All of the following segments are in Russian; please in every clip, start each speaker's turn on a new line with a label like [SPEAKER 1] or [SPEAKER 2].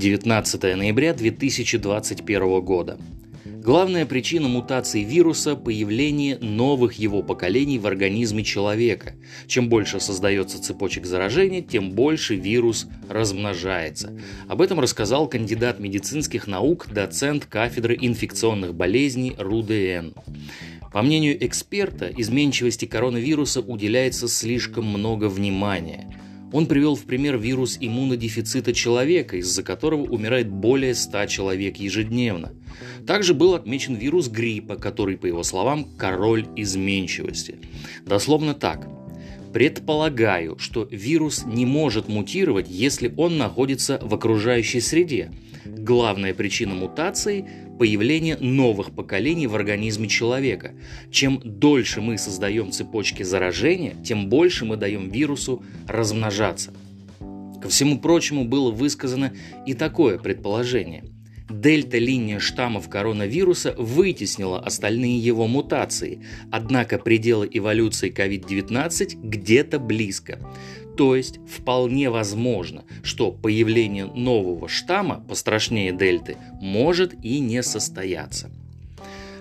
[SPEAKER 1] 19 ноября 2021 года. Главная причина мутации вируса – появление новых его поколений в организме человека. Чем больше создается цепочек заражения, тем больше вирус размножается. Об этом рассказал кандидат медицинских наук, доцент кафедры инфекционных болезней РУДН. По мнению эксперта, изменчивости коронавируса уделяется слишком много внимания. Он привел в пример вирус иммунодефицита человека, из-за которого умирает более 100 человек ежедневно. Также был отмечен вирус гриппа, который, по его словам, король изменчивости. Дословно так. Предполагаю, что вирус не может мутировать, если он находится в окружающей среде. Главная причина мутации – появление новых поколений в организме человека. Чем дольше мы создаем цепочки заражения, тем больше мы даем вирусу размножаться. Ко всему прочему было высказано и такое предположение – Дельта-линия штаммов коронавируса вытеснила остальные его мутации, однако пределы эволюции COVID-19 где-то близко. То есть вполне возможно, что появление нового штамма, пострашнее дельты, может и не состояться.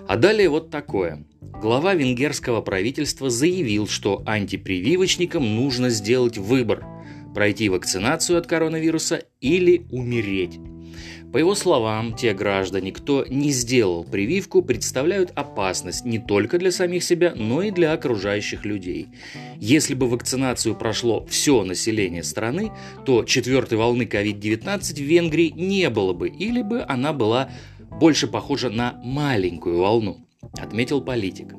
[SPEAKER 1] А далее вот такое. Глава венгерского правительства заявил, что антипрививочникам нужно сделать выбор – пройти вакцинацию от коронавируса или умереть. По его словам, те граждане, кто не сделал прививку, представляют опасность не только для самих себя, но и для окружающих людей. Если бы вакцинацию прошло все население страны, то четвертой волны COVID-19 в Венгрии не было бы, или бы она была больше похожа на маленькую волну, отметил политик.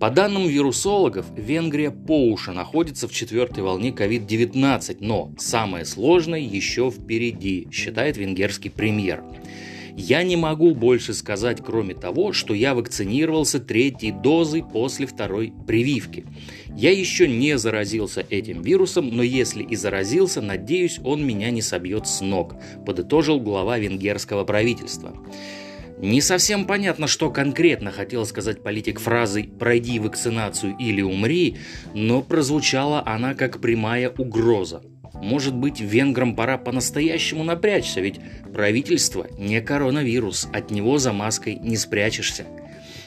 [SPEAKER 1] По данным вирусологов, Венгрия по уши находится в четвертой волне COVID-19, но самое сложное еще впереди, считает венгерский премьер. Я не могу больше сказать, кроме того, что я вакцинировался третьей дозой после второй прививки. Я еще не заразился этим вирусом, но если и заразился, надеюсь, он меня не собьет с ног, подытожил глава венгерского правительства. Не совсем понятно, что конкретно хотел сказать политик фразой «пройди вакцинацию или умри», но прозвучала она как прямая угроза. Может быть, венграм пора по-настоящему напрячься, ведь правительство не коронавирус, от него за маской не спрячешься.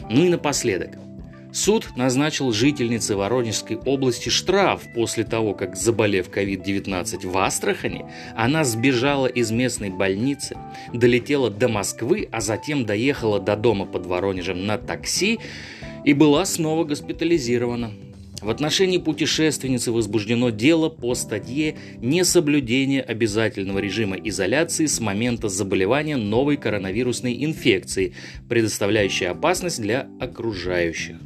[SPEAKER 1] Ну и напоследок – Суд назначил жительнице Воронежской области штраф после того, как, заболев COVID-19 в Астрахани, она сбежала из местной больницы, долетела до Москвы, а затем доехала до дома под Воронежем на такси и была снова госпитализирована. В отношении путешественницы возбуждено дело по статье «Несоблюдение обязательного режима изоляции с момента заболевания новой коронавирусной инфекцией, предоставляющей опасность для окружающих».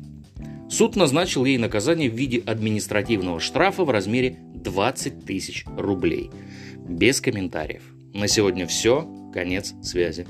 [SPEAKER 1] Суд назначил ей наказание в виде административного штрафа в размере 20 тысяч рублей. Без комментариев. На сегодня все. Конец связи.